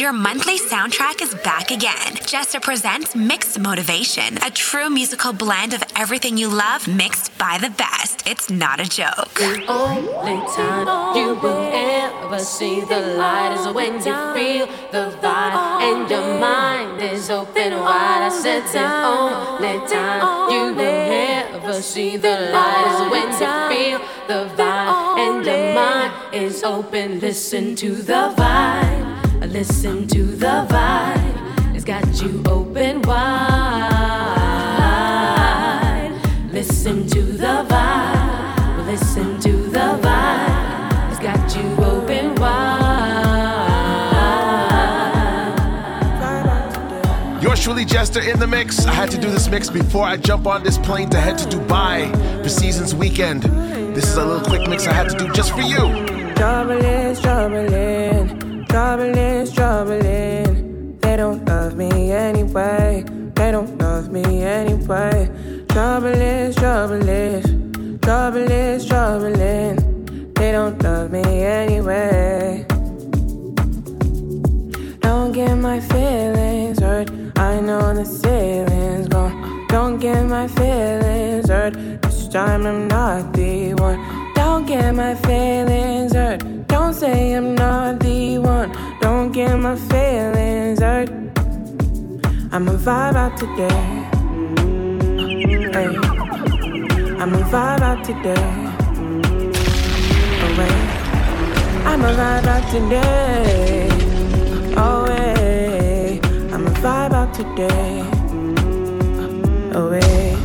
Your monthly soundtrack is back again. Jester presents Mixed Motivation, a true musical blend of everything you love mixed by the best. It's not a joke. The only time you will ever see the light is when you feel the vibe and your mind is open wide. I said the only time you will ever see the light is when you feel the vibe and your mind is open. Listen to the vibe. Listen to the vibe. It's got you open wide. Listen to the vibe. Listen to the vibe. It's got you open wide. Yours truly, Jester, in the mix. I had to do this mix before I jump on this plane to head to Dubai for Seasons Weekend. This is a little quick mix I had to do just for you. Trouble is troubling. Trouble is troubling. They don't love me anyway. They don't love me anyway. Trouble is, trouble is. Trouble is troubling. They don't love me anyway. Don't get my feelings hurt. I know the ceiling's gone. Don't get my feelings hurt. This time I'm not the one. Get my feelings hurt. Don't say I'm not the one. Don't get my feelings hurt. I'ma vibe out today. Hey. I'ma vibe out today. Oh, wait. I'ma vibe out today. Oh, hey. I'ma vibe out today. Oh,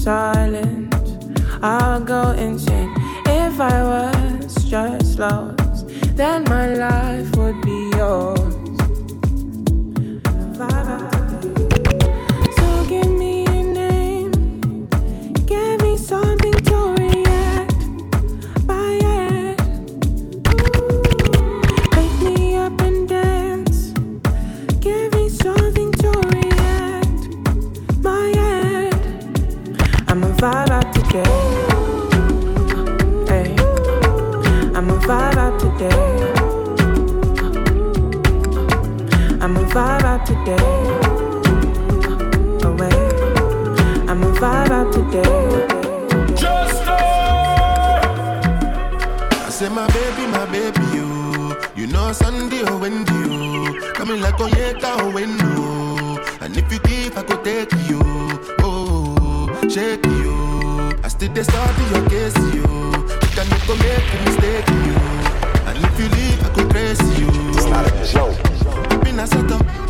silent, I'll go insane. If I was just lost, then my life would be yours. out today. Away. I'ma vibe out today. Just I say my baby, my baby, you. You know Sunday oh, or Wendy, you. Coming like a Oyeka or oh, Wendo. And if you give, I could take you. Oh, shake you. I still they study your case, you. You can never make a mistake, you. And if you leave, I could trace you. It's not a joke. Been a setup.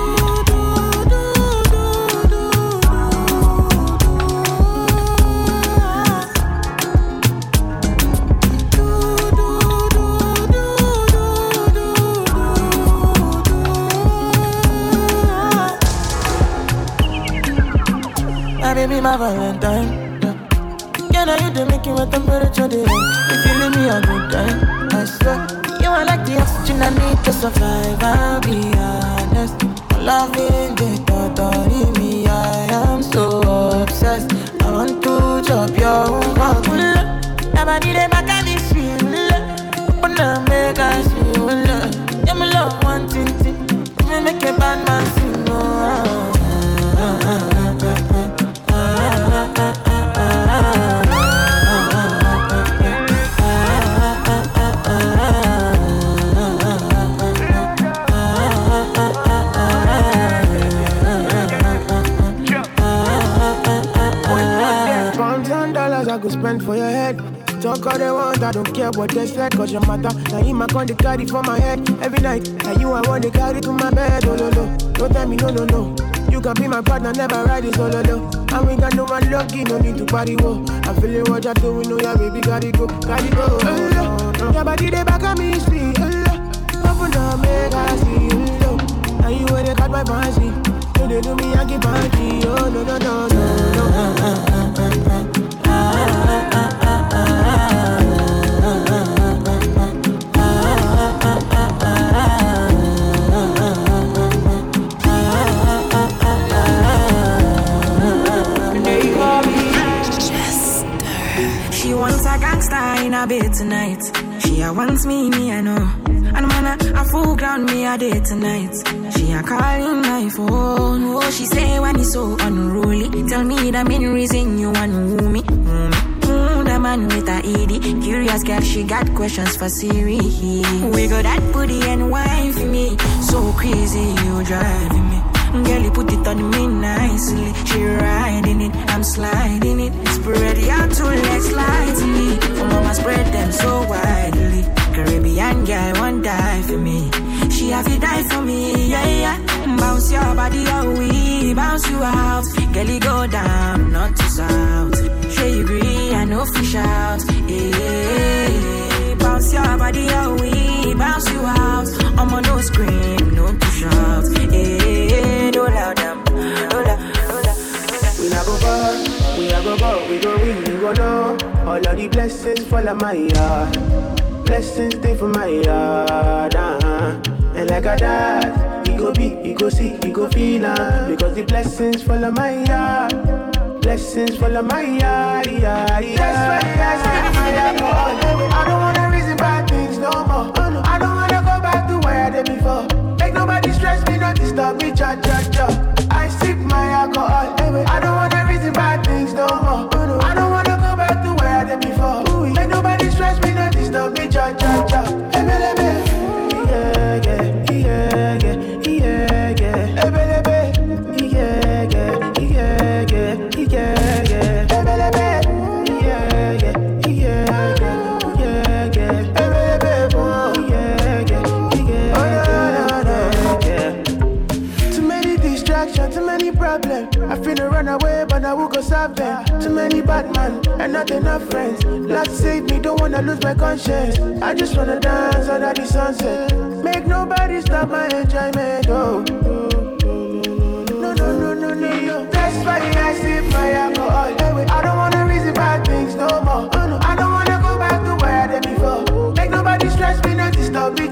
baby, my Valentine. Yeah, now you do make you my temperature dey If you leave me a good time, I swear. You are like the oxygen I need to survive. I'll be honest. Loving the thought of me, I am so obsessed. I want to chop your own Nobody they back at this feel. Open up, make us feel. Yeah, my love one thing. Make a bad man spend for your head. Talk all they want, I don't care what they said, cause your matter. Now him I con the carry for my head every night. And you I want to carry to my bed, oh no no. Don't tell me no no no. You can be my partner, never ride it solo oh, though. And we got no one lucky, no need to party whoa. I feel it what you're oh, doing, know yeah baby, gotta go, gotta go. Oh, no, no. Your body they back at me, see. Oh, Open up, make I see oh, you. Oh, and you where they cut my fancy. Do they do me, I keep party. Oh no no no no gangster in a bed tonight. She a wants me, me I know. And man, a, a full ground me a day tonight. She a calling my phone. Oh, she say when it's so unruly. Tell me the main reason you want woo me. Mm, the man with a ED. Curious girl, she got questions for Siri. We got that booty and wine for me. So crazy, you driving me. Girl, you put it on me nicely. She riding it, I'm sliding it. Spread out to legs lightly. Oh, for mama spread them so widely. Caribbean girl, one die for me. She have to die for me, yeah, yeah. Bounce your body, oh, we bounce you out. Girl, you go down, not to south. Sure you agree, I know fish out, yeah. Bounce your body, oh, we bounce you out. I'm on no scream, no push out, yeah. No loud them, no loud, no loud. We not go far, we not go far, we go win, we go know. All of the blessings fall on my yard. Blessings stay for my yard, uh-huh. And like a dad, he go be, he go see, he go feel uh, Because the blessings fall on my yard. Blessings fall on my yard, yeah, yeah. That's why I say. I don't wanna before. Make nobody stress me, not disturb me, cha cha cha. I will them. Too many bad men and not enough friends. Lord save me, don't wanna lose my conscience. I just wanna dance under the sunset. Make nobody stop my enjoyment. Oh. No, no, no, no, no, no. That's why I sip my alcohol. I don't wanna reason bad things no more. I don't wanna go back to where I did before. Make nobody stress me, not disturb me,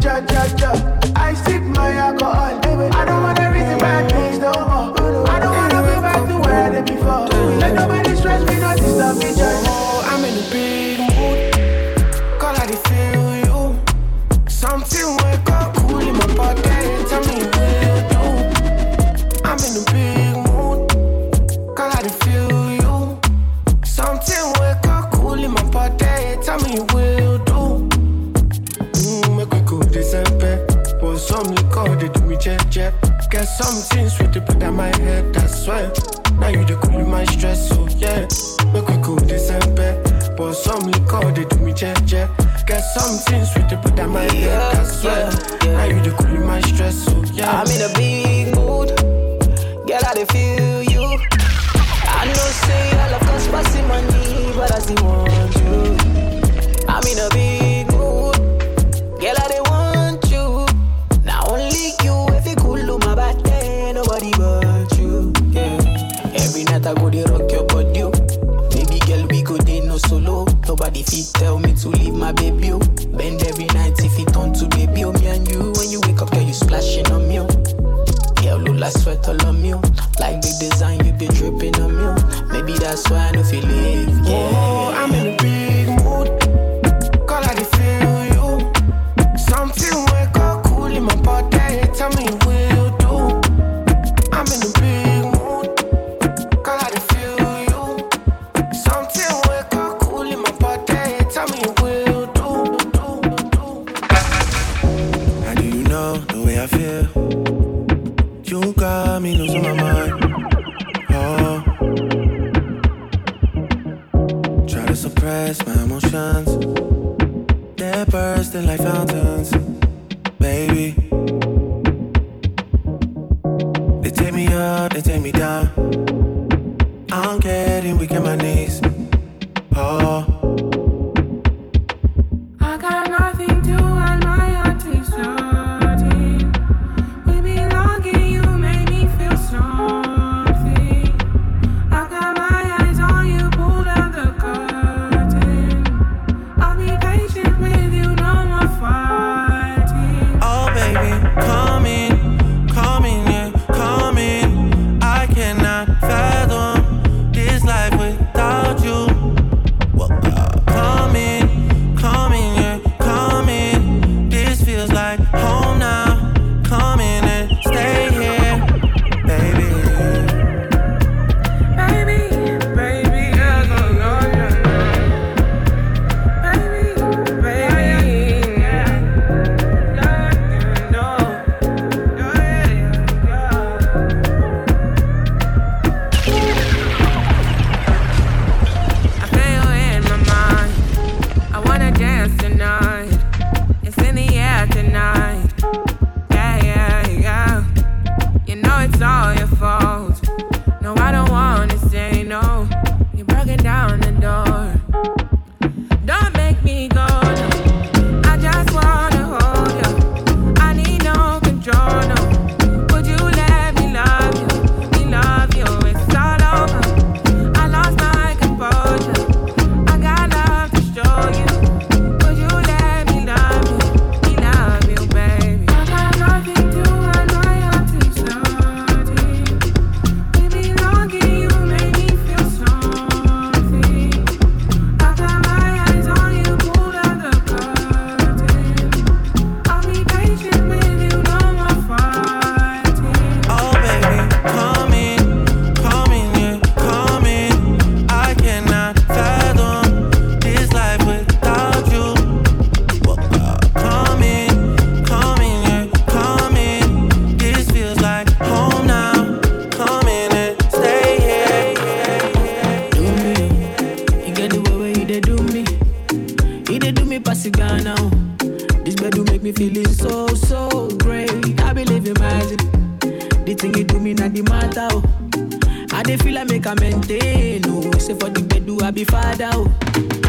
feel I make a maintain. Oh, say for the bed, do I be father? Oh.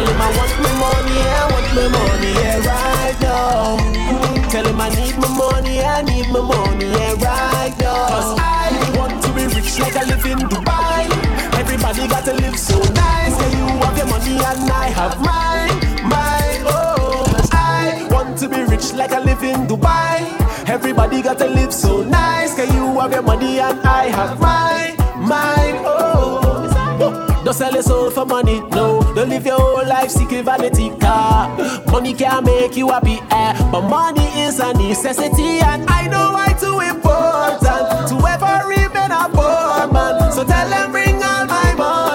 Tell him I want my money, I want my money, yeah, right now. Tell him I need my money, I need my money, yeah, right now. Cause I want to be rich like I live in Dubai. Everybody got to live so nice. Yeah, you have your money and I have mine, mine, oh. I want to be rich like I live in Dubai. Everybody got to live so nice. Yeah, you have your money and I have mine, mine, oh. Don't sell your soul for money, no. Don't live your whole life seeking vanity car. Money can make you happy, eh? But money is a necessity, and I know why too important to ever remain a poor man. So tell them bring all my money.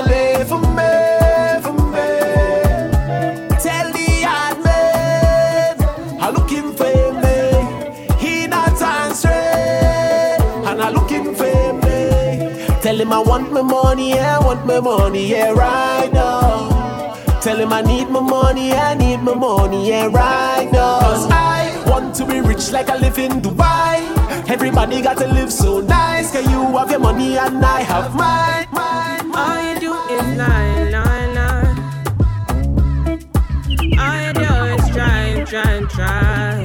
Him I want my money, yeah, I want my money, yeah, right now. Tell him I need my money, I need my money, yeah, right now. Cause I want to be rich like I live in Dubai. Everybody got to live so nice. Can you have your money and I have mine? All you do is lie, lie, lie. All you do is try, try, try.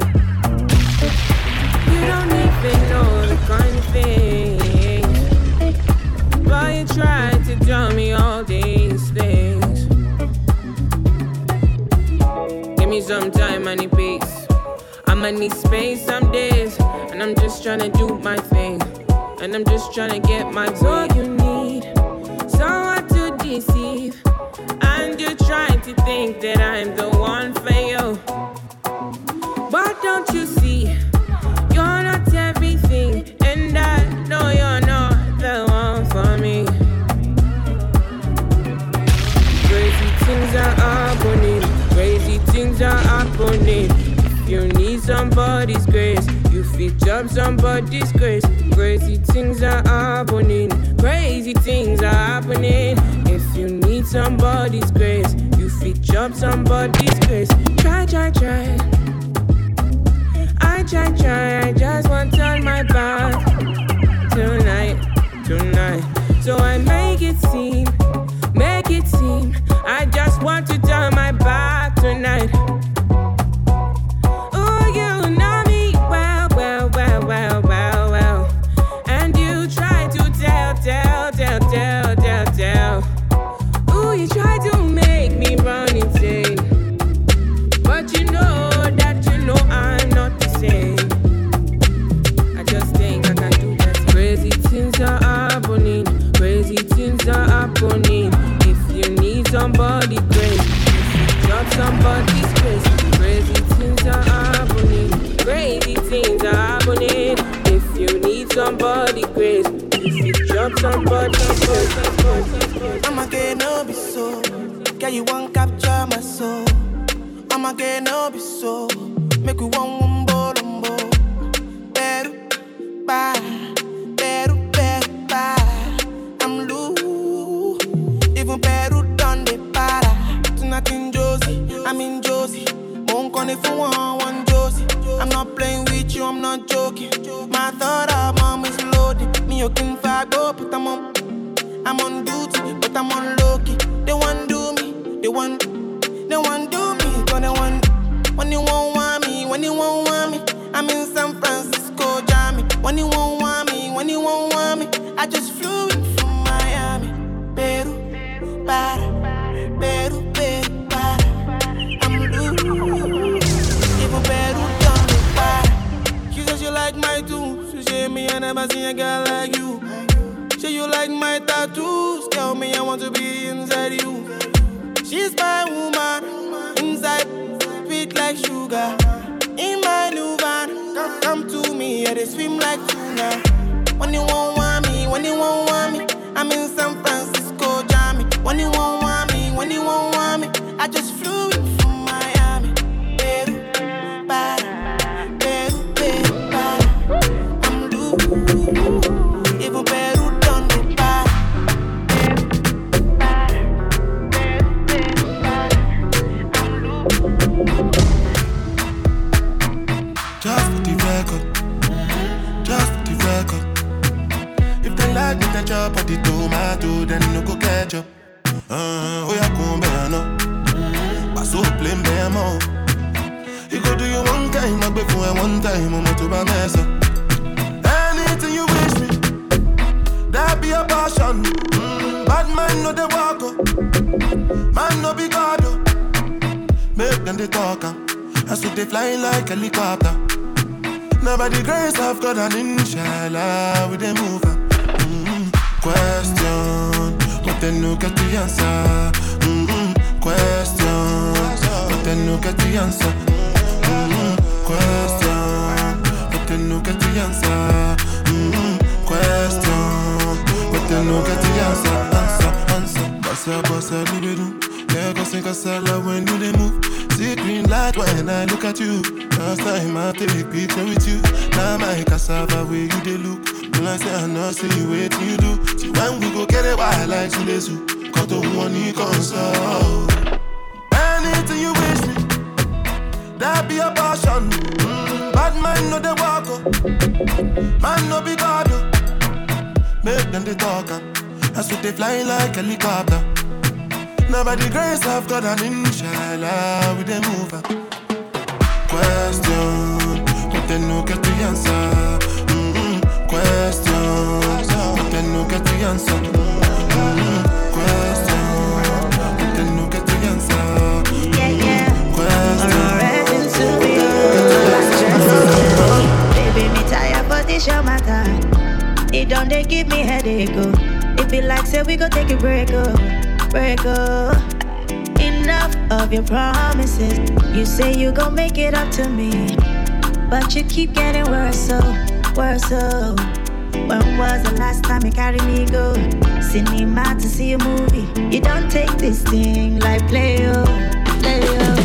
You don't even know the kind of things. But you try to tell me all these things. Give me some time, I need peace. I'ma need space some days. And I'm just trying to do my thing. And I'm just trying to get my way. you need someone to deceive. And you're trying to think that I'm the one for you. But don't you see? Jump somebody's grace. Crazy things are happening. Crazy things are happening. If you need somebody's grace, you fit jump somebody's grace. Try, try, try. I try, try. I just want on my back tonight, tonight. So I make it seem, make it seem. I just want to turn my back tonight. Should drop somebody's. I'ma get no be so. Girl, you won't capture my soul. I'ma get no be so. Make we one one bolombo. Better, bye. Better, better, bye. I'm loose. Even better done the para. Tonight in Josie, I'm in Josie. Won't call if you want one Josie. I'm not playing with you, I'm not joking. My thought I'm on low key. They want do me, they want, they want do me, so they want. When you won't want me, when you won't want me, I'm in San Francisco, Jammy. When you won't want me, when you won't want me, I just flew in from Miami, Peru, para, Peru, Peru, para. I'm loose, even Peru done me para. She said she like my tunes, she say me I never seen a girl like you. Tell me I want to be inside you. She's my woman, inside sweet like sugar. In my new van, come, come to me, yeah, they swim like tuna. When you won't want me, when you won't want me, I'm in San Francisco, Jammy. When you won't want me, when you won't want me, I just flew tomato, then no go ketchup. Uh, oh, yeah, come bear no. Pass up, blame them all. You go do you one time, I'll be for one time, I'm to my mess up. Anything you wish me, that be a passion. Mm, bad man, no, they walk up. Man, no, be God. oh. Make them the talker. I see they fly like helicopter. Now by the grace of God and inshallah we dey move on. Question, get the answer. Mm-hmm. Question, get the answer. Mm-hmm. Question, get the answer. Mm-hmm. Question, get the answer. Answer. Bossa, bossa, libido. Lagos and Casala when you they move. See green light when I look at you. Last time I take picture with you. Now my cassava where you they look. Like say I know see what you do. See when we go get it, why I like to listen. Got the one you console. Anything you wish me, that be a passion. Mm, bad man no they walk up, man no be God. Make them the talk That's what they fly like helicopter. Now by the grace of God and inshallah we they move up. Question, but they no get the answer. Question, but they no get the answer. Question, but they no get the answer. Yeah, yeah. Question. Baby, me tired, but this your matter. It don't they give me headache, oh. It be like say we go take a break, oh break up. Enough of your promises. You say you gon' make it up to me, but you keep getting worse, so worse, so. When was the last time you carried me go cinema to see a movie? You don't take this thing like play oh, play oh.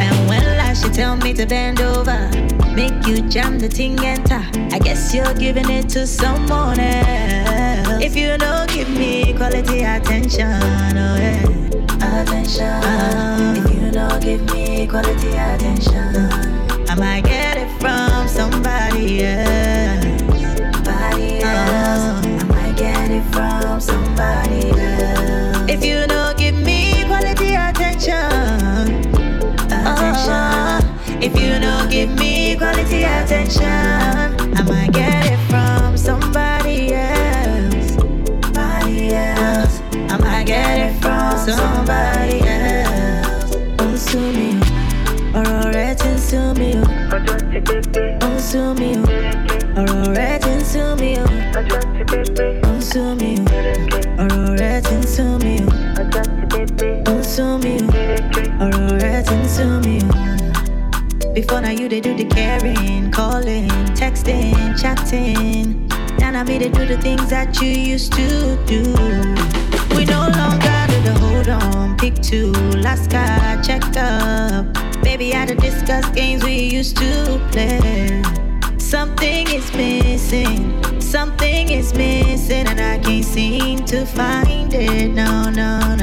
And when last you tell me to bend over, make you jam the thing enter. I guess you're giving it to someone else. If you don't give me quality attention, oh yeah. Attention. Uh, if you don't give me quality attention, I might get it from somebody else. Attention, I might get it from somebody else. Somebody else. I might get it from somebody else. Me. Ọ̀rọ̀ rẹ ti ń sú mi o. Ó ń sú mi o. Ọ̀rọ̀ rẹ ti ń sú mi o. Ó ń sú mi o. Ọ̀rọ̀ rẹ ti ń sú mi o. Mi o. Ọ̀rọ̀ rẹ ti. Before now you they do the They do the things that you used to do. We no longer do the hold on, pick two, last guy, check up. Baby, I to discuss games we used to play. Something is missing, something is missing, and I can't seem to find it. No, no,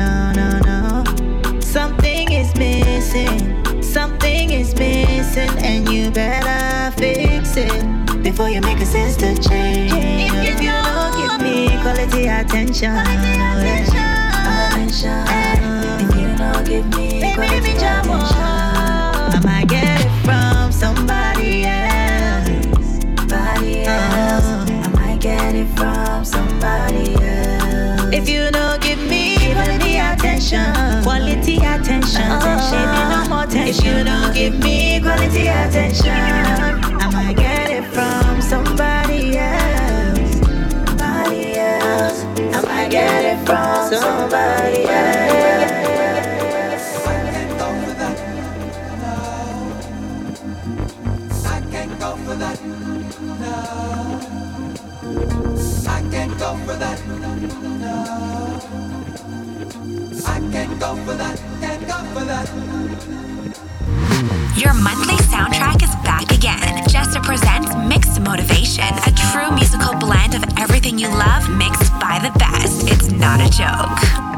quality attention, attention. If you don't give me quality attention, I might get it from somebody else. Somebody else. I might get it from somebody else. If you don't give me quality attention, quality attention, attention, no more attention. If you don't give me quality attention, somebody else. Your monthly soundtrack is back again. Jester presents Mixed Motivation, a true musical blend of everything you love mixed by the best. Not a joke.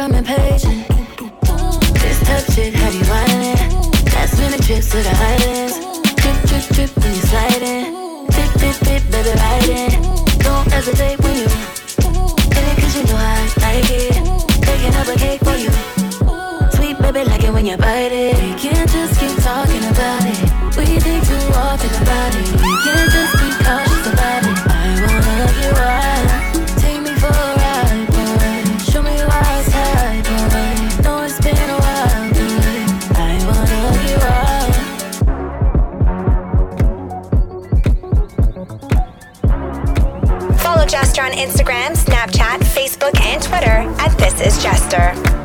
like I'm impatient. Just touch it, have you whining? Last minute trips to the islands. Trip, trip, trip when you're sliding. Dip, dip, dip, baby, ride it. Don't hesitate when you in it, cause you know I like it. Baking up a cake for you. Sweet baby, like it when you bite it. We can't just On Instagram, Snapchat, Facebook, and Twitter at This Is Jester.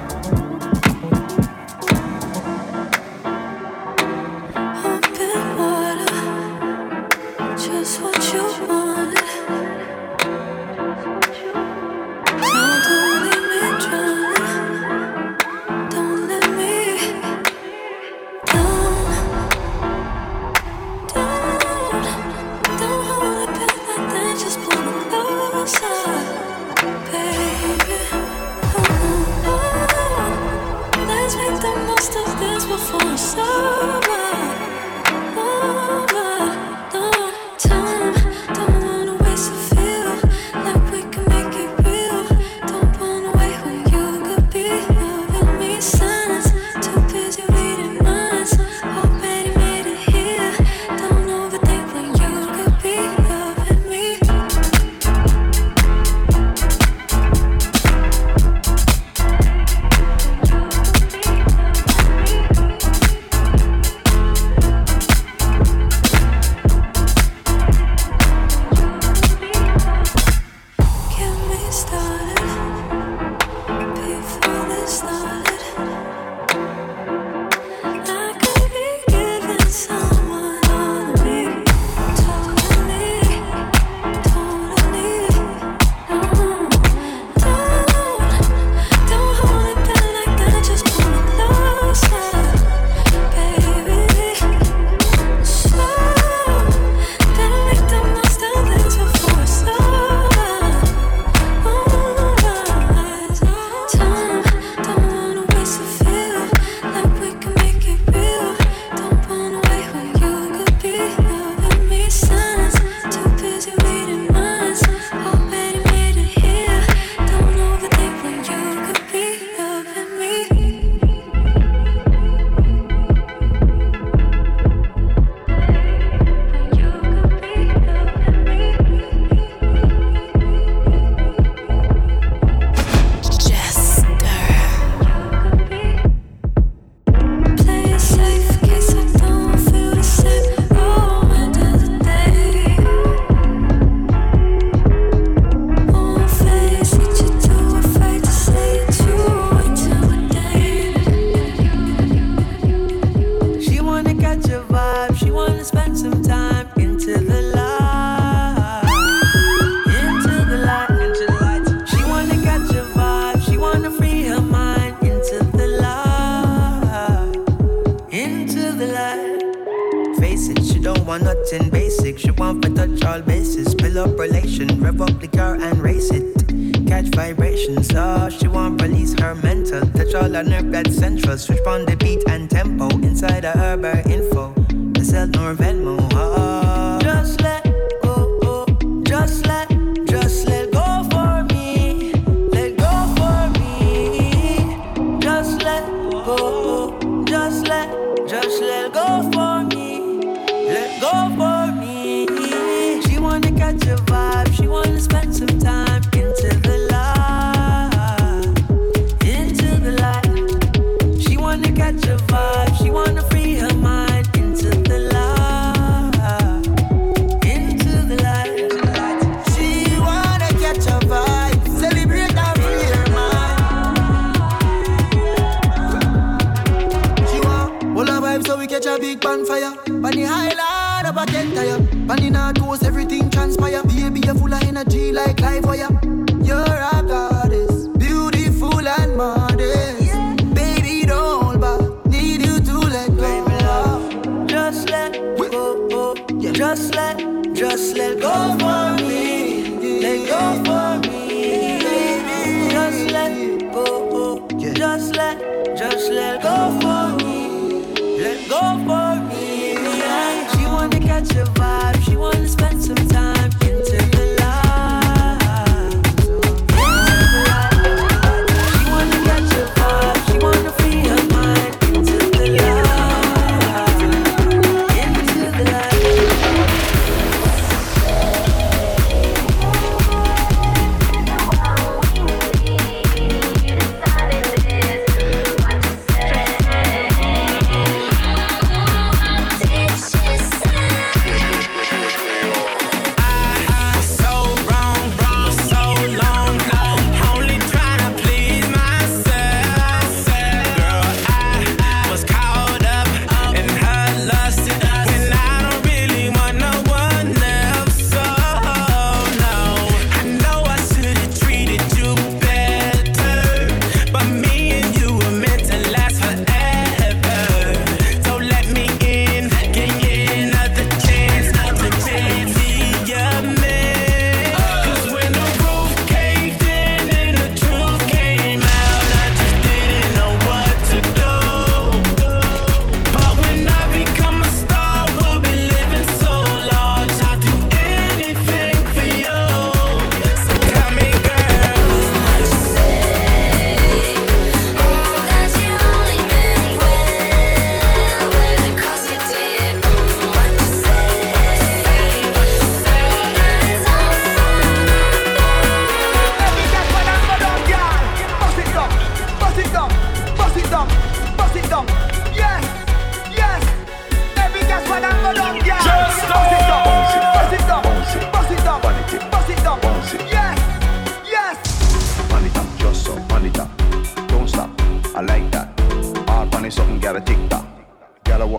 catch a big bonfire. Bunny highlight of a ten tire. Bunny not toast, everything transpire. Baby, you're full of energy like live wire. You're a goddess, beautiful and modest. Yeah. Baby, don't hold back. need you to let go. Baby, love. Just let go, oh, yeah. just let, just let go for me. Yeah. Let go for me. Yeah. Just let go, oh, yeah. just let, just let go for.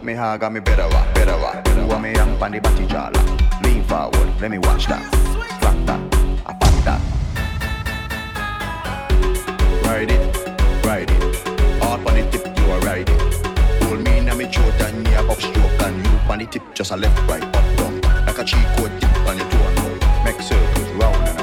me hard, got me better rock, better rock. Do a me young pan the batty jala. Lean forward, let me watch that. Flap that, I pop that. Ride it, ride it. All on the tip, you are ride it. Hold me in a me throat and me a upstroke and you on the tip, just a left, right, up, down. Like a cheat code tip on your toe. Make circles round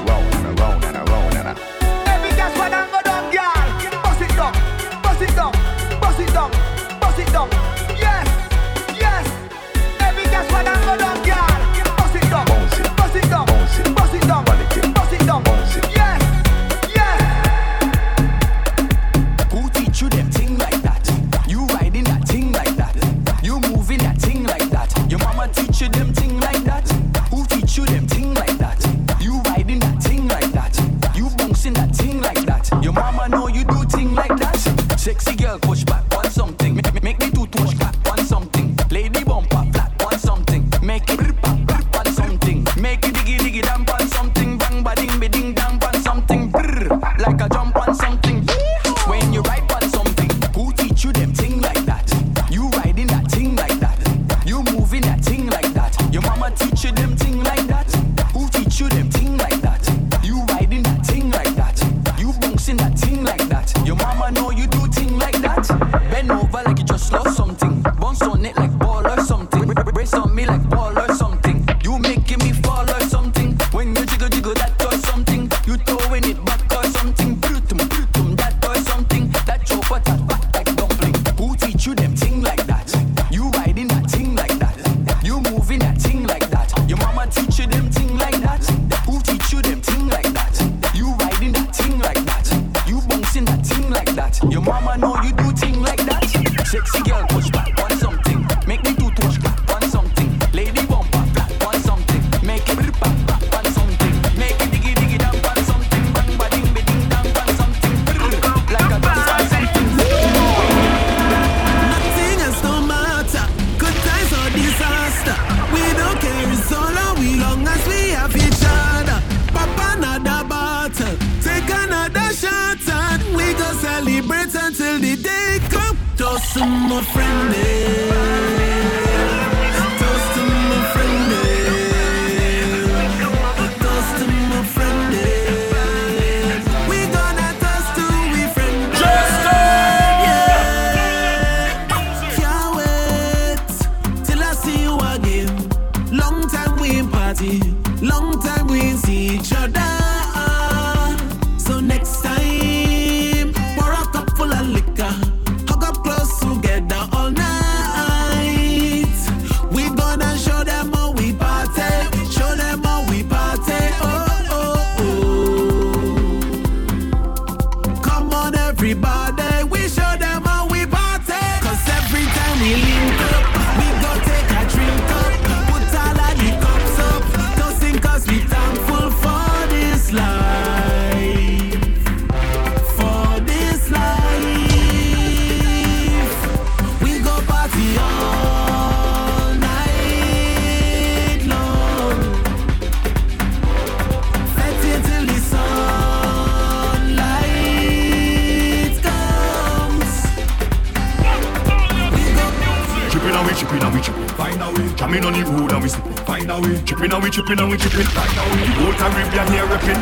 Chipping and we. Find a way. The whole Caribbean here repping.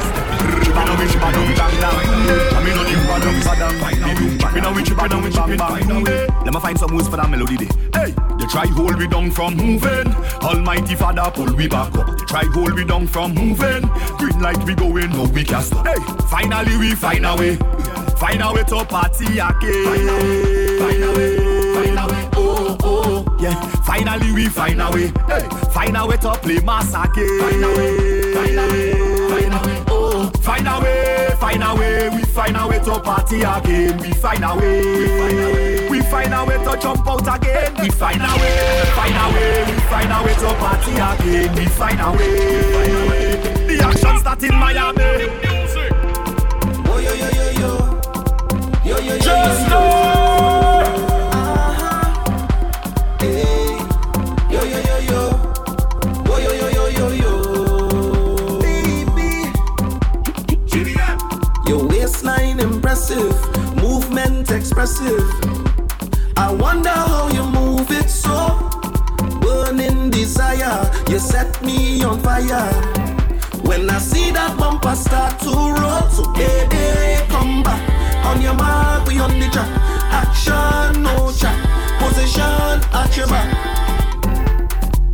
Chipping and we chipping and we chipping. Jamming on the road and we. Find a way. Chipping and we chipping and we chipping. Find a. Let me find some moves for that melody day. Hey, they try hold we down from moving. Almighty Father pull we back up. They try hold we down from moving. Green light we going, no we can't stop. Hey, finally we find a way. Find a way to party again. Find a way. Find a way. Oh oh. Yeah. Finally we find a way. Hey. Find a way to play mass again. Find a way. Find a way. Find a way. Oh. Find a way. Find a way. We find a way to party again. We find a way. We find a way. We find a way to jump out again. We find a way. Find a way. We find a way to party again. We find a way. The action start in Miami. Oh yo yo yo yo. Yo yo yo Just yo. Impressive, movement expressive. I wonder how you move it so. Burning desire, you set me on fire. When I see that bumper start to roll, so baby, come back. On your mark, we on the track. Action, no chat. Position at your back.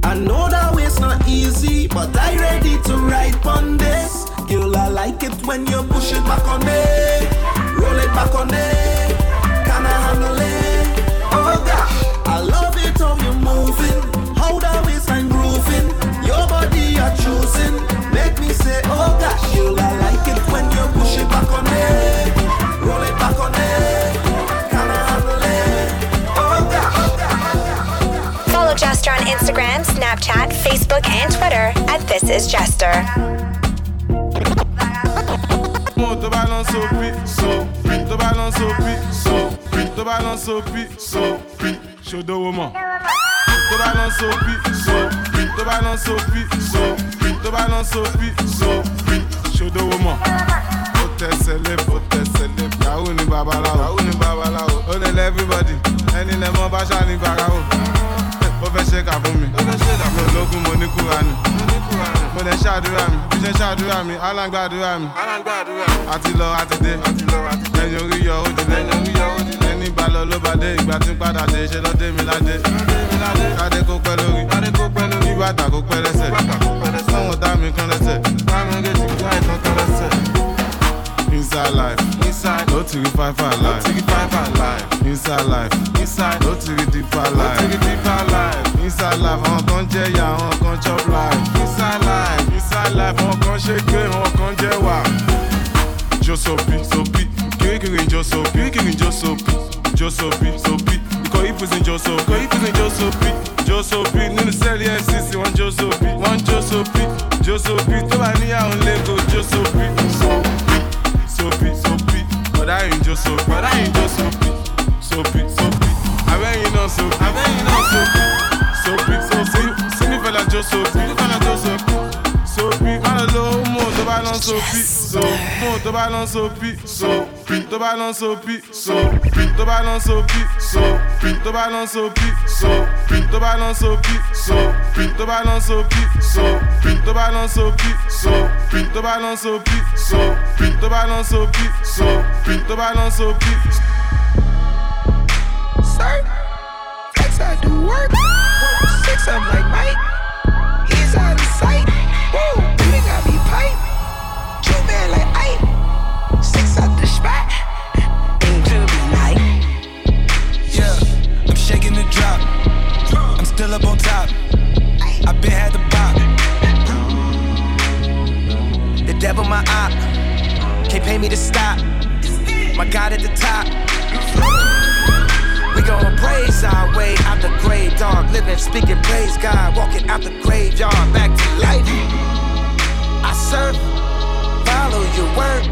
I know that way's not easy, but I ready to ride on this. Girl, I like it when you push it back on me, roll it back on me. Can I handle it? Oh gosh, I love it how you moving, how that waistline grooving. Your body you're choosing, make me say, oh gosh, girl, I like it when you push it back on me, roll it back on me. Can I handle it? Oh. Follow Jester on Instagram, Snapchat, Facebook, and Twitter at This Is Jester. Tó bá lọ sópin, sópin. Tó bá lọ sópin, sópin. Ṣòdowó mọ̀. Tó bá lọ sópin, sópin. Tó bá lọ sópin, sópin. Tó bá lọ sópin, sópin. Ṣòdowó mọ̀. Ó tẹsẹ̀ lé, ó tẹsẹ̀ lé. Yahoo ni babaláwo. Yahoo ni babaláwo. Ó lè lẹ́ everybody. Ẹni lẹ mọ bá ṣáà ní bàráwò. Ó fẹ́ ṣe kà fún mi. Ó fẹ́ ṣe kà mi. Lógún mo ní. Mo ní. Mo lè ṣàdúrà mi. Bí ṣe ṣàdúrà mi, alágbàdúrà mi. Alágbàdúrà mi. Àti lọ àti dé. Àti lọ àti dé. Lẹ́yìn orí yọ ó dilẹ̀. Lẹ́yìn orí yọ ó dilẹ̀. Ẹni bá lọ ló bá dé. Ìgbà tí ń padà dé. Ṣé ló dé mi ládé? Kádé kó pẹ́ lórí. Kó pẹ́ lórí. Bàtà kó pẹ́ lẹ́sẹ̀. Bàtà kó pẹ́ lẹ́sẹ̀. Sọ́wọ́n dá mi kan lẹ́sẹ̀. Dá mi gé jù láì tán kan lẹ́sẹ̀. Inside life, inside, no to the five five life, inside life. Inside, no take it deeper life. No take it deeper life. Inside life, àwọn kan jẹ ìyà, àwọn kan chop life. Inside life, inside life, àwọn kan ṣe gbé, àwọn kan jẹ wà. Josopi, sopi, kirikiri josopi, kirikiri josopi, josopi, sopi. Ikọ̀ ìfúnṣin josopi, ikọ̀ ìfúnṣin josopi, josopi. Nínú sẹ́ẹ̀lì NCC, wọ́n josopi, wọ́n josopi, josopi. Tó bá níyàwó lẹ́kọ̀ọ́ josopi, sopi, sopi, sopi. Bọ̀dá yìí josopi, bọ̀dá yìí josopi. Jó sopi bọ̀dá yìí jó sopi sopi sopi abẹ́yìn náà sopi abẹ́yìn náà sopi sopi sopi sínífẹ̀lá jó sopi sínífẹ̀lá jó sopi sopi má lọ lo tó bá sopi, so Mo tó bá lọ sopi, so Tó bá lọ so Tó bá lọ sopi, so Tó bá lọ so Tó bá lọ sopi, so Tó bá lọ sopi, so Tó bá lọ sopi, so Tó bá lọ so Tó bá lọ sopi, so Tó bá lọ sopi. Sir, flex I do work. Work six, I'm like Mike. He's out of sight. Whoa, you got me pipe. Two man like Ike. Six out the spot. Into the night. Yeah, I'm shaking the drop. I'm still up on top. I been had the bop. The devil my op. Can't pay me to stop. My God at the top. Gon' praise our way out the grave, dog. Living, speaking, praise God. Walking out the graveyard, back to life. I serve, follow your word,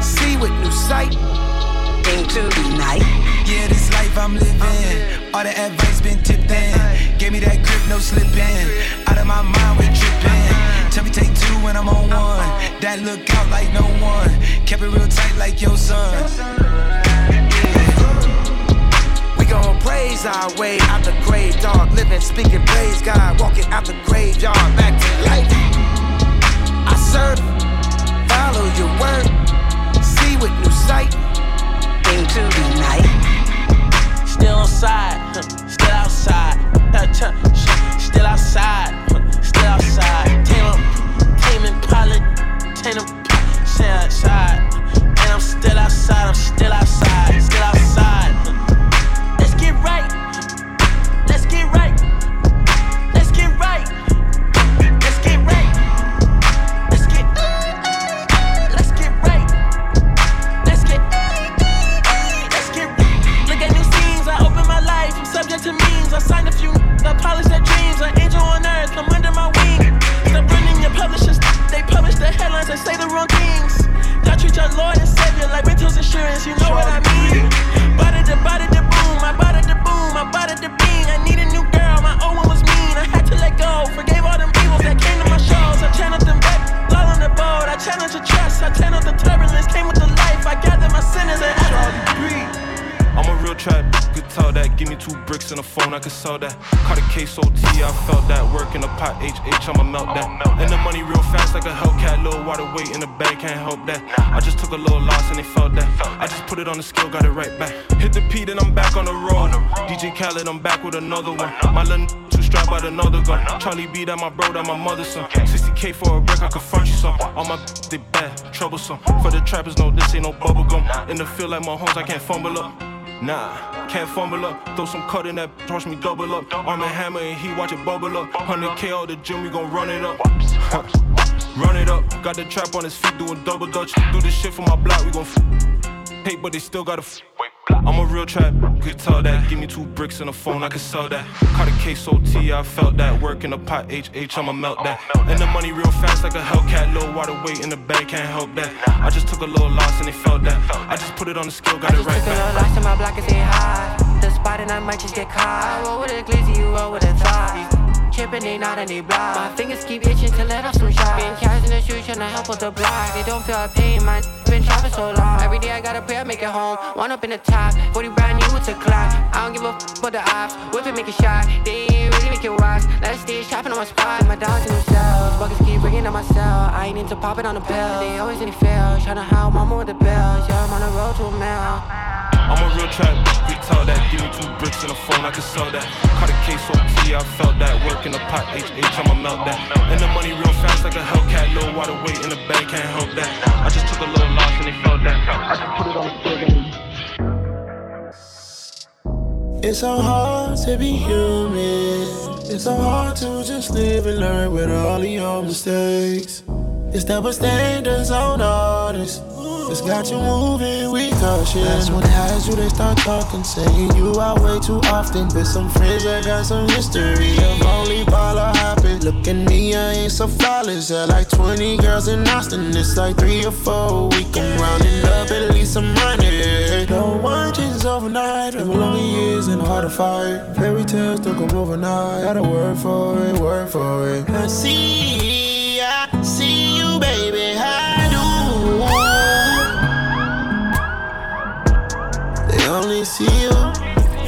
see with new sight. Into the night. Yeah, this life I'm living. All the advice been tipped in. Gave me that grip, no slipping. Out of my mind, we tripping. Tell me take two when I'm on one. That look out like no one. Kept it real tight like your son. Gon' praise our way out the grave, dog. Living, speaking, praise God. Walking out the graveyard, back to life. I serve, follow your word, see with new sight. Into the night. Still on side, huh, still outside. My bro, that my mother's son. 60k for a brick, I confront you some. All my they bad, troublesome. For the trappers, no, this ain't no bubble gum. In the field like my homes, I can't fumble up. Nah, can't fumble up. Throw some cut in that, watch me double up. Arm and hammer and he watch it bubble up. 100k out the gym, we gon' run it up. run it up. Got the trap on his feet doing double dutch. Do this shit for my block, we gon' f- hate, but they still gotta f- I'm a real trap, could tell that. Give me two bricks and a phone, I could sell that. Caught a case OT, I felt that. Work in a pot, HH, I'ma melt that. And the money real fast like a Hellcat. Low water weight in the bag, can't help that. I just took a little loss and they felt that. I just put it on the scale, got it right Took a little back. loss in my block and say hi. The spot and I might just get caught. I roll with a glizzy, you roll with a thought. Tripping, they not any block. My fingers keep itching to let off some shots. Been cash in the street trying to help with the block. They don't feel our pain, man. Been trapping so long. Every day I gotta pray, I make it home. One up in the top, 40 brand new, it's a clock. I don't give a f about the ops. Whip it, make it shot. They ain't really make it watch. Let's stay shopping on my spot. My dogs in themselves. Buckets keep bringing up my cell. I ain't into popping on the pill. They always any fail. Tryna help mama with the bills. Yeah, I'm on the road to a mill. I'm a real trap, could tell that. Give me two bricks and a phone, I could sell that. Caught a case OT, I felt that. Work in a pot, HH, I'ma melt that. And the money real fast like a Hellcat. Low water weight in the bag, can't help that. I just took a little loss and they felt that. I just put it on the scale. It's so hard to be human. It's so hard to just live and learn with all your mistakes. It's double standards on this. It's got you moving with caution. That's when it has you, they start talking, saying you out way too often. With some friends that got some history of only ball or hopping. Look at me, I ain't so flawless. I like 20 girls in Austin. It's like three or four a week. I'm rounding up at least some money. No one changes overnight. Live longer years and harder fight. Fairy tales don't come overnight. Got a work for it, work for it. I see, see you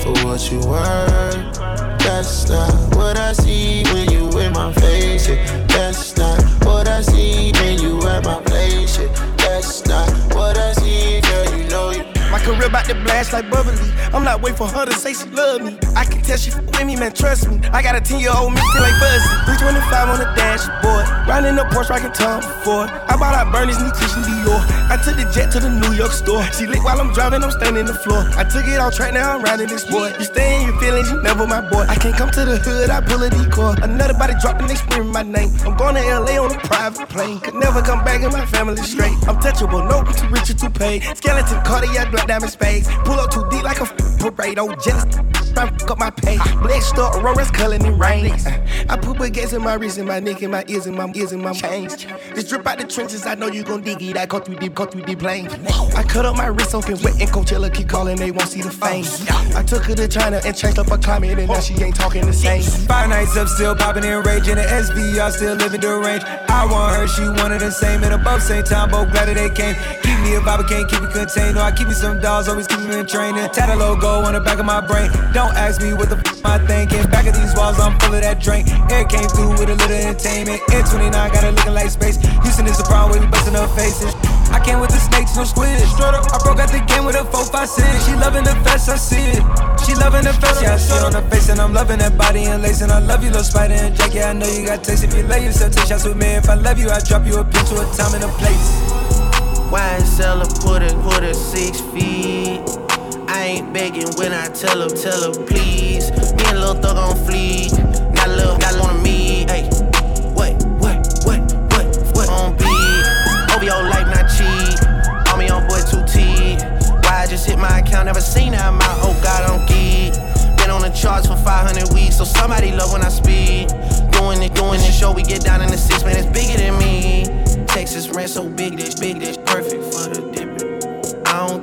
for what you were. That's not what I see when you in my face. Yeah. My career about to blast like bubbly. I'm not waiting for her to say she love me. I can tell she with me, man, trust me. I got a 10 year old me like Fuzzy. 325 on the dashboard. Riding the Porsche, rocking Tom Ford. I bought out Bernie's new Christian Dior. I took the jet to the New York store. She lit while I'm driving, I'm standing the floor. I took it off track, now I'm riding this boy. You stay in your feelings, you never my boy. I can't come to the hood, I pull a decoy. Another body dropping, they screaming my name. I'm going to LA on a private plane. Could never come back and my family straight. I'm touchable, no, too rich or too paid. Skeleton, Cartier, black diamond spades. Pull up too deep like a parade. Oh, jealous. I fuck up my pay. Blessed star, Aurora's coloring in rain. I put baguettes in my wrist, in my neck, in my ears, in my ears, in my chains. This drip out the trenches, I know you gon' dig it. I go through deep, go through deep lanes. I cut up my wrist open wet and Coachella keep calling, they won't see the fame. I took her to China and changed up her climate, and now she ain't talking the same. Five nights up, still popping and raging. The SVR still living the range. I want her, she wanted the same. And above same time, both glad that they came. Keep me a vibe, I can't keep it contained. No, I keep me some dolls, always keep me in training. Tat logo on the back of my brain. Don't ask me what the f I thinking. Back of these walls, I'm full of that drink. Air came through with a little entertainment. Air 29 got her looking like space. Houston is a problem, we busting up faces. I came with the snakes, no squid. Straight up, I broke out the game with a 4 5 6. She loving the fest, I see it. She loving the fest, yeah, I see it on her face. And I'm loving that body and lace. And I love you, little spider and Jack. Yeah, I know you got taste. If you lay yourself, take shots with me. If I love you, I drop you a pin to a time and a place. Wine cellar, put it, put it six feet. I ain't begging when I tell her, tell her please. Me and Lil Thug on fleek. Got a little, got on me. Hey, what, what, what, what, what on beat? OVO life not cheap. Call me on boy 2T. Why I just hit my account, never seen that amount. Oh God, I'm geek. Been on the charts for 500 weeks, so somebody love when I speak. Doing it, doing it, show we get down in the six, man, it's bigger than me. Texas rent so big, this big, this perfect for the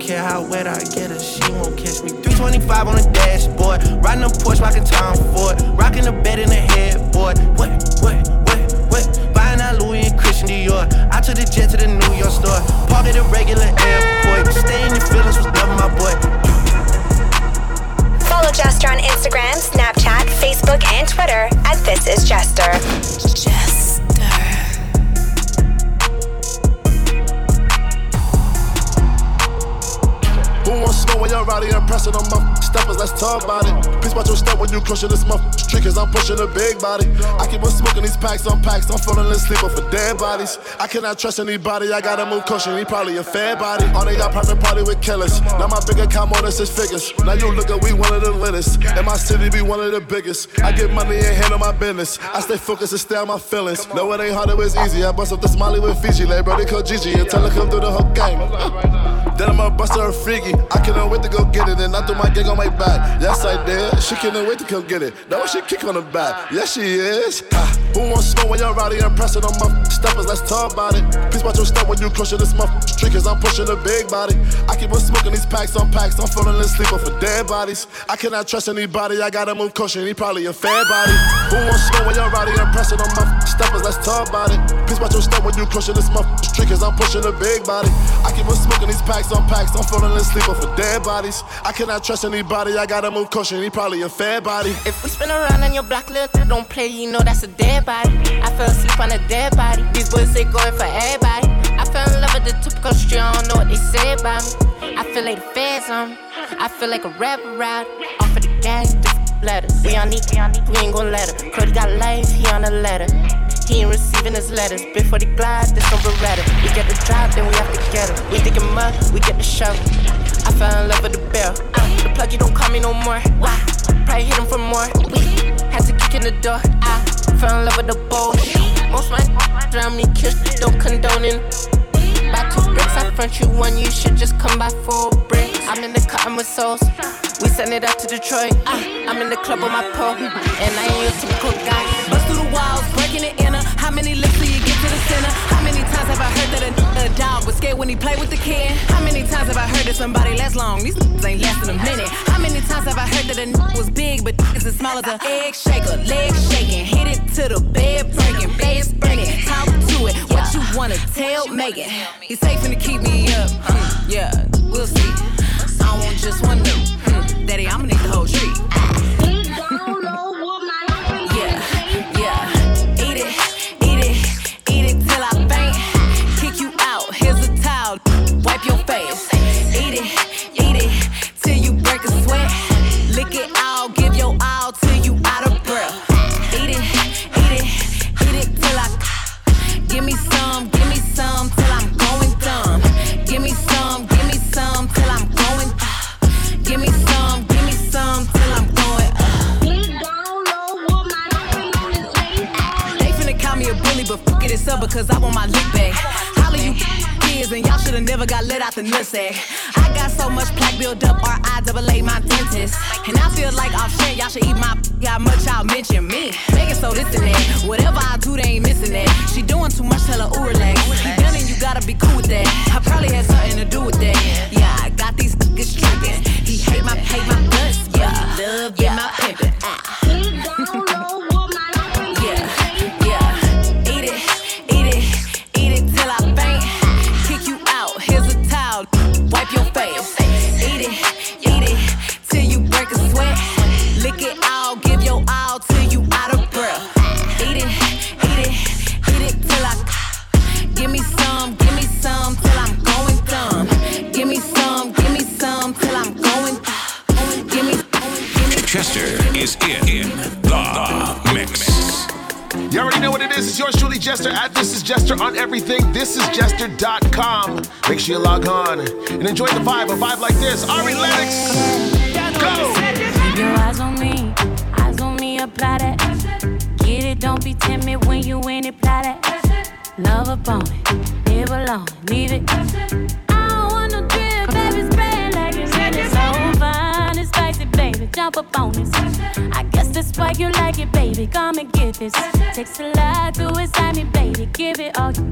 care how wet I get her, she won't catch me. 325 on the dashboard, riding a Porsche, Tom Ford, rocking bed in headboard. What, what, what, what? Buying Louis and Christian Dior. I took the jet to the New York store, park at a regular airport. Stay in your feelings my boy. Follow Jester on Instagram, Snapchat, Facebook, and Twitter at This Is Jester. Jester. Wants smoke when you're out here pressing on my steppers? Let's talk about it. Please watch your step when you crushing this muff trick cause I'm pushing a big body. I keep on smoking these packs on packs. I'm falling asleep for dead bodies. I cannot trust anybody. I gotta move caution. He probably a fair body. All they got private party with killers. Now my big account more than six figures. Now you look at we one of the littest. And my city be one of the biggest. I get money and handle my business. I stay focused and stay on my feelings. No, it ain't hard, it was easy. I bust up this Molly with Fiji. Let brother call Gigi and tell her come through the whole game. Then I'm a buster a freaky. I cannot wait to go get it. And I threw my gig on back. Yes, I did. She cannot wait to come get it. Now she kick on the back. Yes, she is. Ah, who wants smoke when you're rowdy and pressing on my steppers? Let's talk about it. Please watch your step when you crushing this muff street, cause I'm pushing a big body. I keep on smoking these packs on packs. I'm falling asleep for dead bodies. I cannot trust anybody. I gotta move caution. He probably a fair body. Who wants smoke when you're rowdy and pressing on my steppers? Let's talk about it. Please watch your step when you crushing this muff street, cause I'm pushing a big body. I keep on smoking these packs on packs. I'm falling asleep for dead bodies. I cannot trust anybody. I gotta move caution. He probably a fair body. If we spin around on your block, little don't play, you know that's a dead body. I fell asleep on a dead body. These boys say going for everybody. I fell in love with the typical street, I don't know what they say about me. I feel like the feds on me. I feel like a rapper ride. Off of the gas, the letters. We on need, we ain't gon' let her. Cody got life, he on a letter. He ain't receiving his letters. Before the glide, this no Beretta. We get the drive, then we have to get him. We digging mud, we get the shovel. I fell in love with the bell. Uh, the plug, you don't call me no more. Why? Probably hit him for more. We had to kick in the door. I fell in love with the bullshit. Most my around me kiss, don't condone it. Buy two bricks, I front you one, you should just come by four bricks. I'm in the cotton with sauce. We send it out to Detroit. I, I'm in the club with my pole, and I ain't your typical guy. Bust through the walls, breaking it inner. How many licks till you get to the center? Have I heard that a, a dog was scared when he played with the kid? How many times have I heard that somebody lasts long? These ain't lasting a minute. How many times have I heard that a was big but is as small as a egg shaker? Leg shaking, hit it to the bed breaking, face burning. Talk to it, what you wanna tell, make it. He's safe to keep me up, hmm, yeah, we'll see. I want just one. Hmm. daddy, I'ma need the whole tree. Wipe your face. Eat it, eat it till you break a sweat. Lick it all, give your all till you out of breath. Eat it, eat it, eat it till I. Give me some, give me some till I'm going dumb. Give me some, give me some till I'm going. Give me some, give me some till I'm going. Up. They finna call me a bully, but fuck it, it's up because I want my lick back. Kids, and y'all shoulda never got let out the nutsack. I got so much plaque built up, I double A my dentist. And I feel like off shit, y'all should eat my how much y'all mention me. Make it so this and that. Whatever I do, they ain't missing that. She doing too much, tell her ooh relax. You done and you gotta be cool with that. I probably had something to do with that. Yeah, I got these niggas tripping. He hate my hate my guts, yeah. Love yeah, my pimpin'. Yeah, Jester on everything. ThisIsJester.com. Make sure you log on and enjoy the vibe. A vibe like this. Ari Lennox, go! Keep your eyes on me, eyes on me, apply that. Get it, don't be timid when you in it, apply that. Love upon it, live alone, leave it. I don't want no drip, baby, spread like it's so fine and spicy, baby. Jump up on this. I guess that's why you like it, baby. Come and get this. Takes a lot to excite me, baby. Give it all you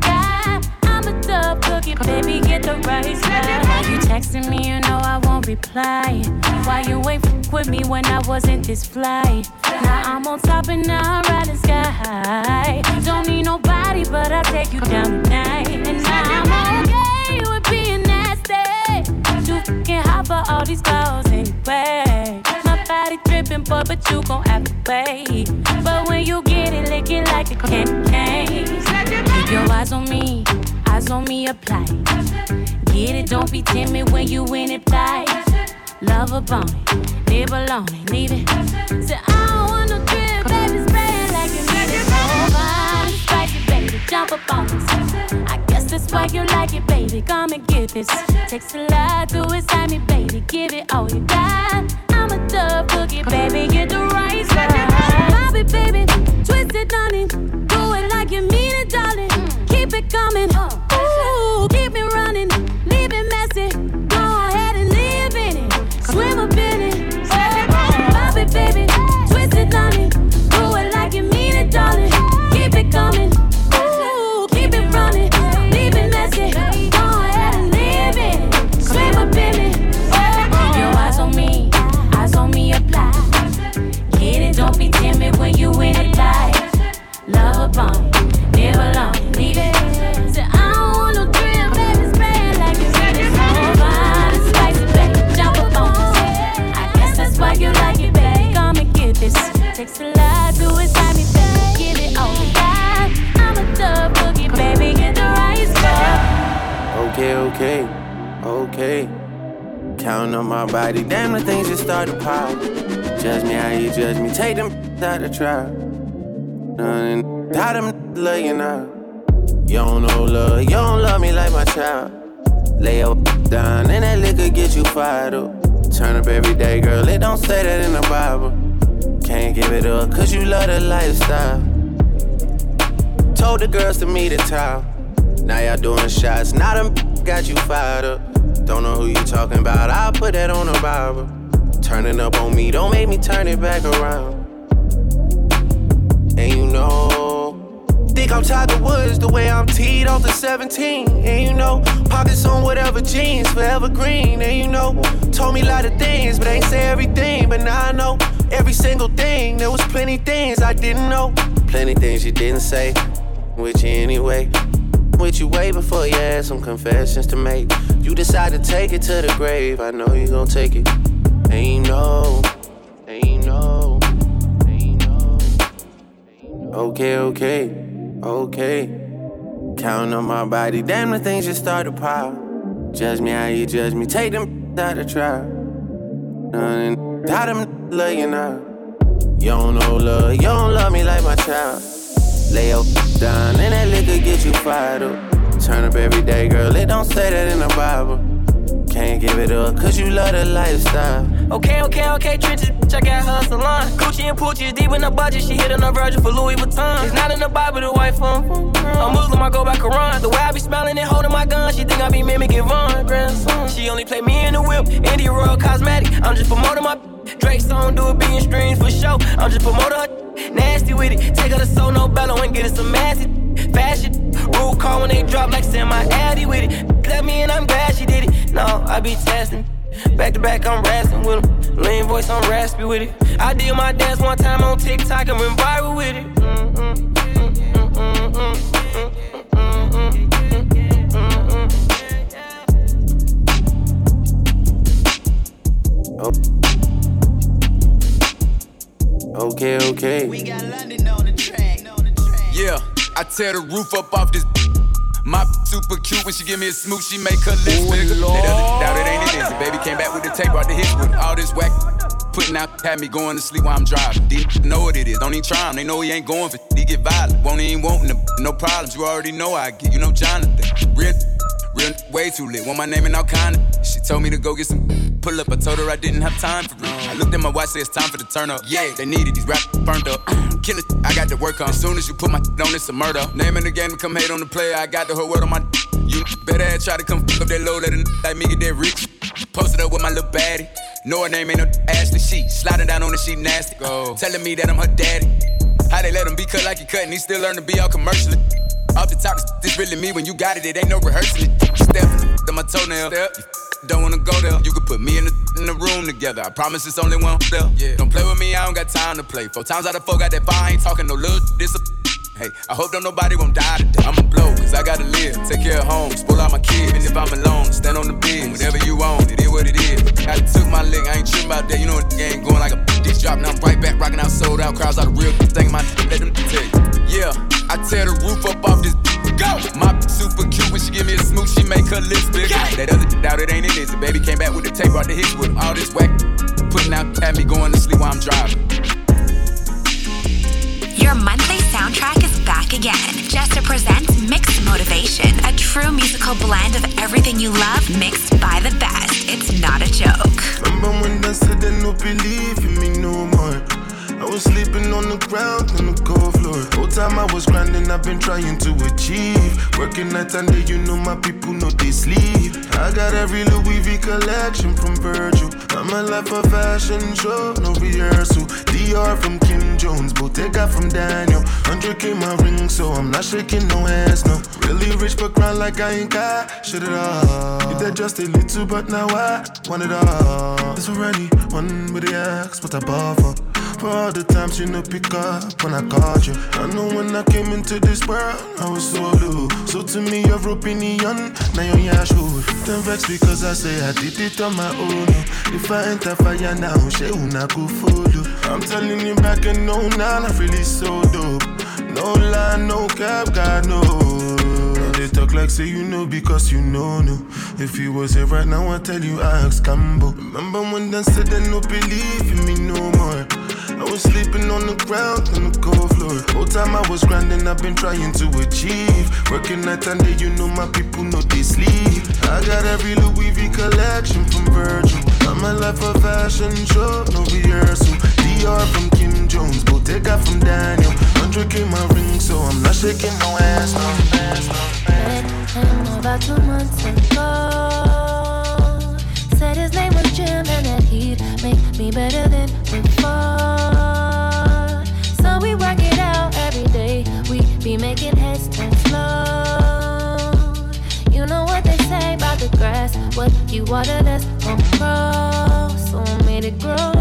baby. Get the right side. You texting me? You know I won't reply. Why you ain't f- with me when I wasn't this fly? Now I'm on top and now I'm riding sky. high. Don't need nobody, but I'll take you down tonight. And now I'm okay with being nasty. Too fucking hot for all these girls anyway. My body dripping, boy, but you gon' have to pay. But when you get it, lick it like a candy cane. Keep your eyes on me, eyes on me, apply. Get it, don't be timid when you in it, fly. Love a bone, live alone, leave it. Say, I don't want no drip, baby, spray it like need it. So fine, spicy, baby, jump up on this. I guess that's why you like it, baby. Come and get this. Takes a lot to excite me, baby. Give it all you got. I'm a tough cookie, baby. Get the right the girls to meet in town. Now y'all doing shots, now them got you fired up. Don't know who you talking about, I'll put that on the Bible. Turning up on me, don't make me turn it back around. And you know, think I'm Tiger Woods the way I'm teed off the 17. And you know, pockets on whatever jeans, forever green. And you know, told me a lot of things, but ain't say everything. But now I know every single thing. There was plenty things I didn't know, plenty things you didn't say. With you anyway. With you way before you had some confessions to make. You decide to take it to the grave. I know you gon' take it. Ain't no, ain't no, ain't no. Okay, okay, okay. Counting on my body, damn the things just start to pile. Judge me how you judge me, take them out the trial. And how them love you now. You don't know love, you don't love me like my child. Lay your down and that liquor get you fired up. Turn up every day, girl, it don't say that in the Bible. Can't give it up, cause you love the lifestyle. Okay, okay, okay, trenches, check out her salon. Gucci and Poochie is deep in the budget, she hit on the virgin for Louis Vuitton. It's not in the Bible, the phone. I'm um, um, um. Muslim, I go by Quran. The way I be smiling and holding my gun, she think I be mimicking Von. She only play me in the whip, Indie Royal Cosmetic. I'm just promoting my Drake song, do a billion streams for show. I'm just promoting her. Nasty with it, take her to Soul No Bello and get her some massive fashion. Rule call when they drop like semi addy with it. Let me and I'm glad she did it. No, I be testing. Back to back, I'm rasping with him. Lean voice, I'm raspy with it. I did my dance one time on TikTok and went viral with it. Mm-hmm. Okay, okay. We got London on the track. Yeah, I tear the roof up off this. My super cute when she give me a smooch, she make her lips Ooh, bigger. Lord. They doesn't doubt it ain't it is. The baby came back with the tape, brought the hits with all this whack. Putting out, had me going to sleep while I'm driving. These know what it is, don't even try him. They know he ain't going for he get violent. Won't even want no, no problems. You already know I get, you know Jonathan. Real Real way too lit. Want my name and all kind of. She told me to go get some pull up. I told her I didn't have time for it. I looked at my watch, said it's time for the turn up. Yeah, they needed these rap burned up. Kill it, I got to work on. As soon as you put my on, it's a murder. Name in the game to come hate on the player. I got the whole world on my. You better try to come up that low, let a like me get that rich. Posted up with my little baddie. Know her name ain't no Ashley. She sliding down on the sheet nasty. Go. Telling me that I'm her daddy. How they let him be cut like he cut and he still learn to be all commercially. Off the top, this really me when you got it, it ain't no rehearsal. Step to my toenail. Step. Don't wanna go there. You could put me in the, in the room together. I promise it's only one there. Yeah. Don't play with me, I don't got time to play. Four times out of four, got that fire, ain't talking no little. This a Hey, I hope don't nobody won't die today. I'ma blow, cause I gotta live. Take care of home, spoil out my kids. Even if I'm alone, stand on the bed. Whatever you want, it is what it is. I took my lick, I ain't tripping about that. You know the game going like a dish drop. Now I'm right back, rocking out, sold out. Crowds out the real thing, my let them tell you. Yeah, I tear the roof up off this Go! My super cute when she give me a smooch, she make her lips big. That other doubt it ain't it is. The baby came back with the tape, brought the hits with all this whack. Putting out, at me going to sleep while I'm driving. Your monthly soundtrack is back again. Jester presents Mixed Motivation, a true musical blend of everything you love mixed by the best. It's not a joke. Remember when I said no believe in me no more? Was sleeping on the ground on the cold floor. Whole time I was grinding, I've been trying to achieve. Working night and day, you know my people know they sleep. I got every Louis V collection from Virgil. I'm a life of fashion show, no rehearsal. Dior from Kim Jones, Bottega from Daniel. 100k my ring, so I'm not shaking no hands, no. Really rich, but grind like I ain't got shit at all. You did just a little, but now I want it all. It's already one with the axe, what I bought for. All the times you know pick up when I called you. I know when I came into this world, I was so low. So to me, your opinion, now you're your. Then vex because I say I did it on my own. If I enter fire now, she not go follow. I'm telling you back and no, now I really so dope. No lie, no cap, God no They talk like say you know because you know no. If you was here right now, I tell you I ask Cambo. Remember when they said they no believe in me no more. I was sleeping on the ground on the cold floor. Whole time I was grinding, I've been trying to achieve. Working night and day, you know my people know they sleep. I got every Louis V collection from Virgil. I'm a life of fashion show, no rehearsal. Dior from Kim Jones, Bottega from Daniel. 100k my ring, so I'm not shaking no ass, no ass, no him about two months ago. Said his name was Jim and that he'd make me better than before. So we work it out every day. We be making heads turn slow. You know what they say about the grass. What you water, that's gon' grow. So I made it grow.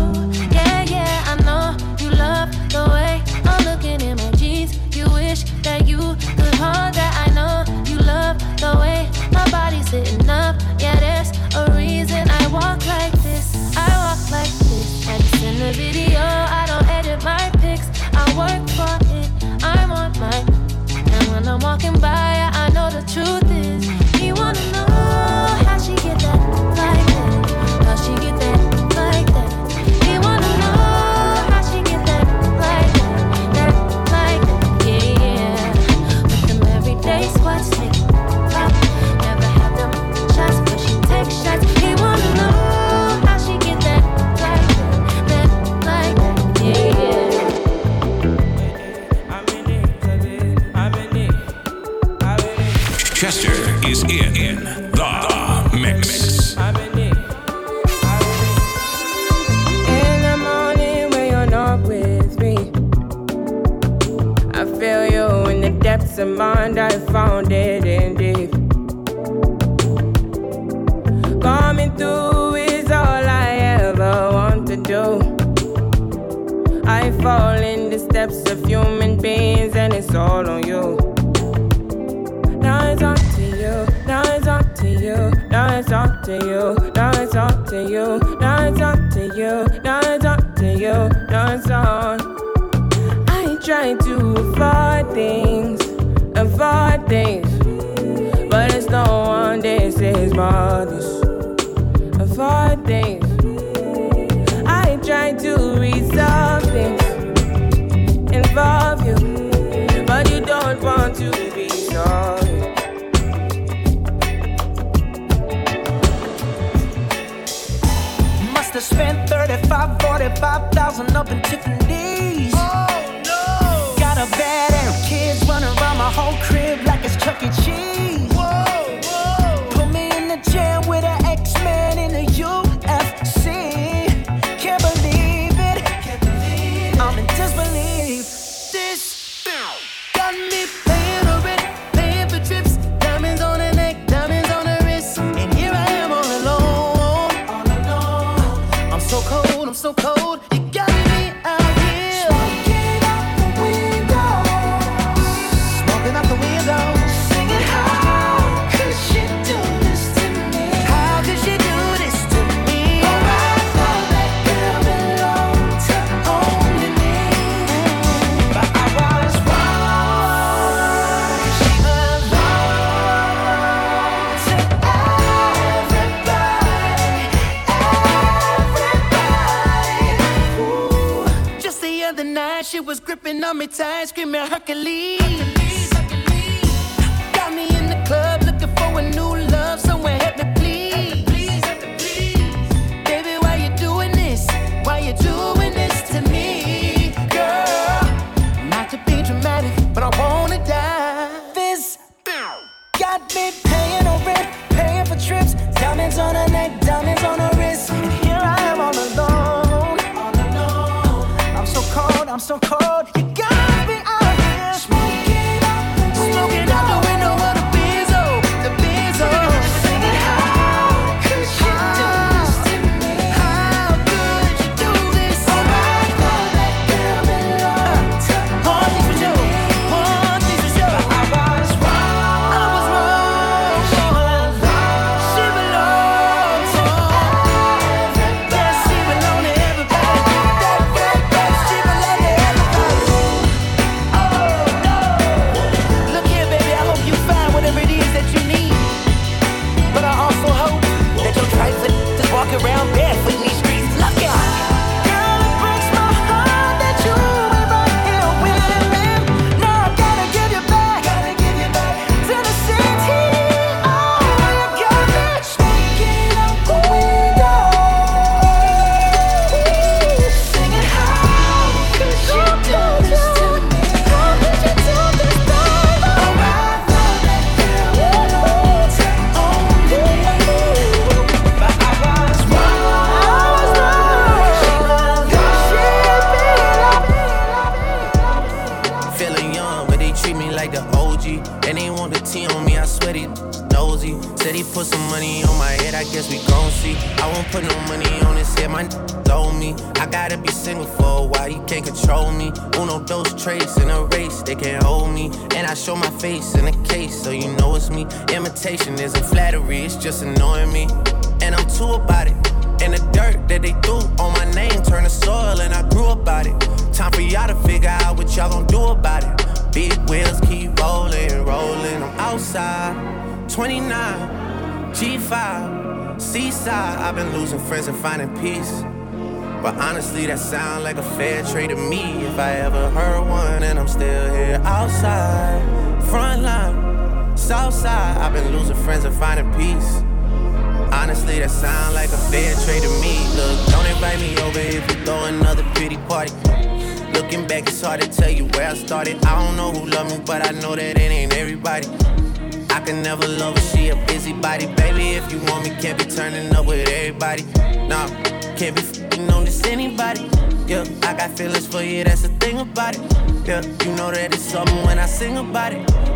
Yeah, yeah, I know you love the way I'm looking in my jeans. You wish that you could hold that. I know you love the way my body's sitting up. Yeah, so cold. shit was gripping on me tight, screaming Hercules. money on my head, I guess we gon' see. I won't put no money on this head, my n- me. I gotta be single for a while, you can't control me. Uno, those traits in a race, they can't hold me. And I show my face in a case, so you know it's me. Imitation isn't flattery, it's just annoying me. And I'm too about it. And the dirt that they threw on my name turned to soil, and I grew about it. Time for y'all to figure out what y'all gon' do about it. Big wheels keep rolling, rolling. I'm outside, 29. G5, seaside. I've been losing friends and finding peace. But honestly, that sounds like a fair trade to me. If I ever heard one, and I'm still here outside, front line, south side. I've been losing friends and finding peace. Honestly, that sounds like a fair trade to me. Look, don't invite me over if you throw another pretty party. Looking back, it's hard to tell you where I started. I don't know who loved me, but I know that it ain't everybody. I can never love her, she a busybody. Baby, if you want me, can't be turning up with everybody. Nah, can't be fing on this anybody. Yeah, I got feelings for you, that's the thing about it. Yeah, you know that it's something when I sing about it.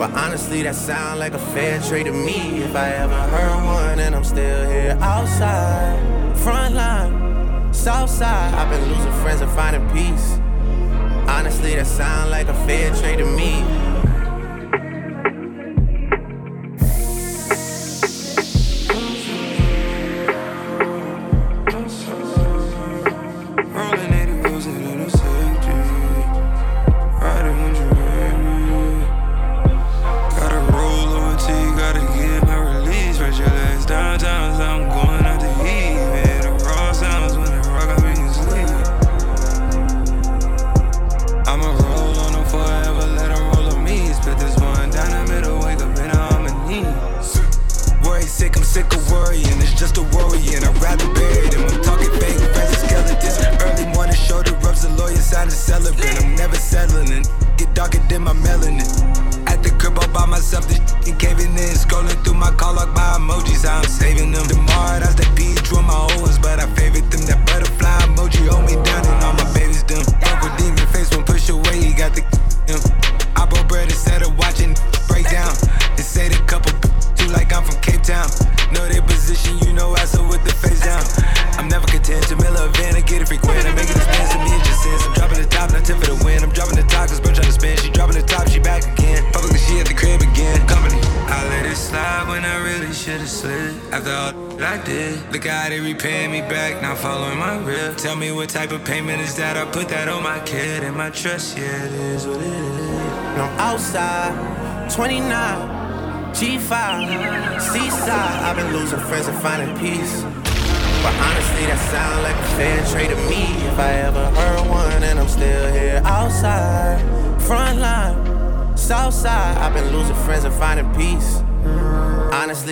But honestly, that sound like a fair trade to me. If I ever heard one, and I'm still here outside, front line, south side. I've been losing friends and finding peace. Honestly, that sound like a fair trade to me.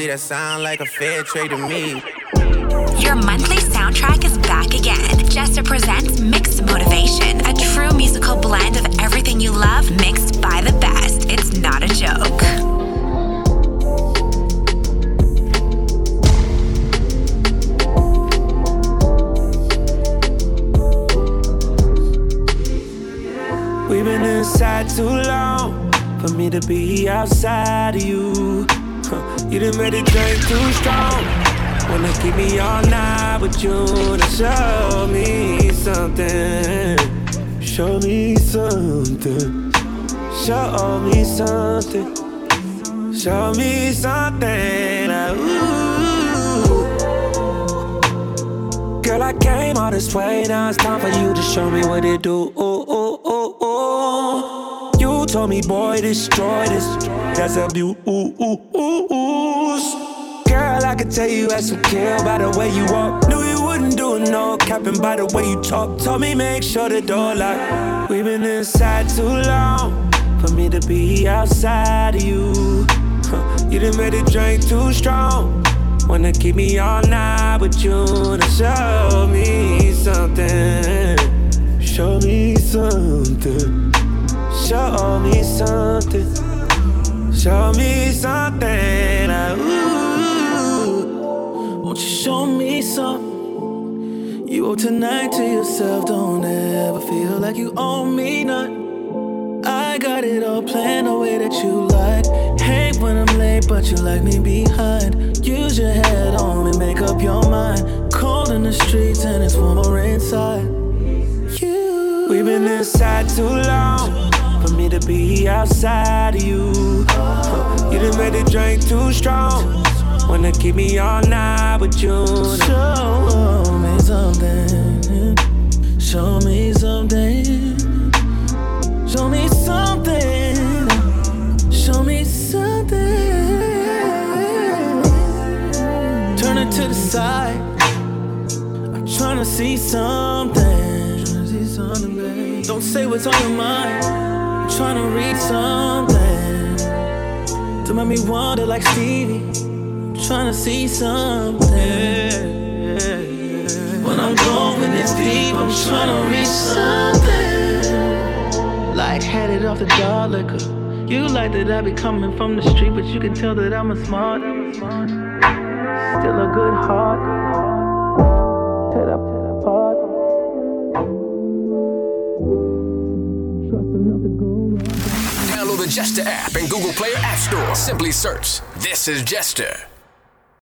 That sound like a fair trade to me. Your monthly soundtrack is back again. Jester presents Mixed Motivation, a true musical blend of everything you love mixed by the best. It's not a joke. We've been inside too long for me to be outside of you. You done made it drink too strong. Wanna keep me all night with you to show me something. Show me something. Show me something. Show me something. like, ooh. Girl, I came all this way. Now it's time for you to show me what it do. Ooh, ooh, ooh, ooh. You told me, boy, destroy this. That's a view. Ooh, ooh. Girl, I could tell you had some kill by the way you walk. Knew you wouldn't do no capping by the way you talk. Told me make sure the door locked. We've been inside too long for me to be outside of you. You done made it drink too strong. Wanna keep me all night with you to show me something. Show me something. Show me something. Show me something. like, ooh. Won't you show me something? You owe tonight to yourself. Don't ever feel like you owe me nothing. I got it all planned the way that you like. Hate when I'm late, but you like me behind. Use your head on me, make up your mind. Cold in the streets and it's warmer inside. You. We've been inside too long for me to be outside of you. You done made it drink too strong. Wanna keep me all night with you. Show me something. Show me something. Show me something. Show me something. Turn it to the side. I'm trying to see something. Don't say what's on your mind. Trying to read something. To make me wonder like Stevie. Trying to see something. When I'm going this deep, I'm trying to read something. Like headed off the dog liquor. You like that I be coming from the street, but you can tell that I'm a smart. Still a good heart. Jester app and Google Play or App Store. Simply search This is Jester.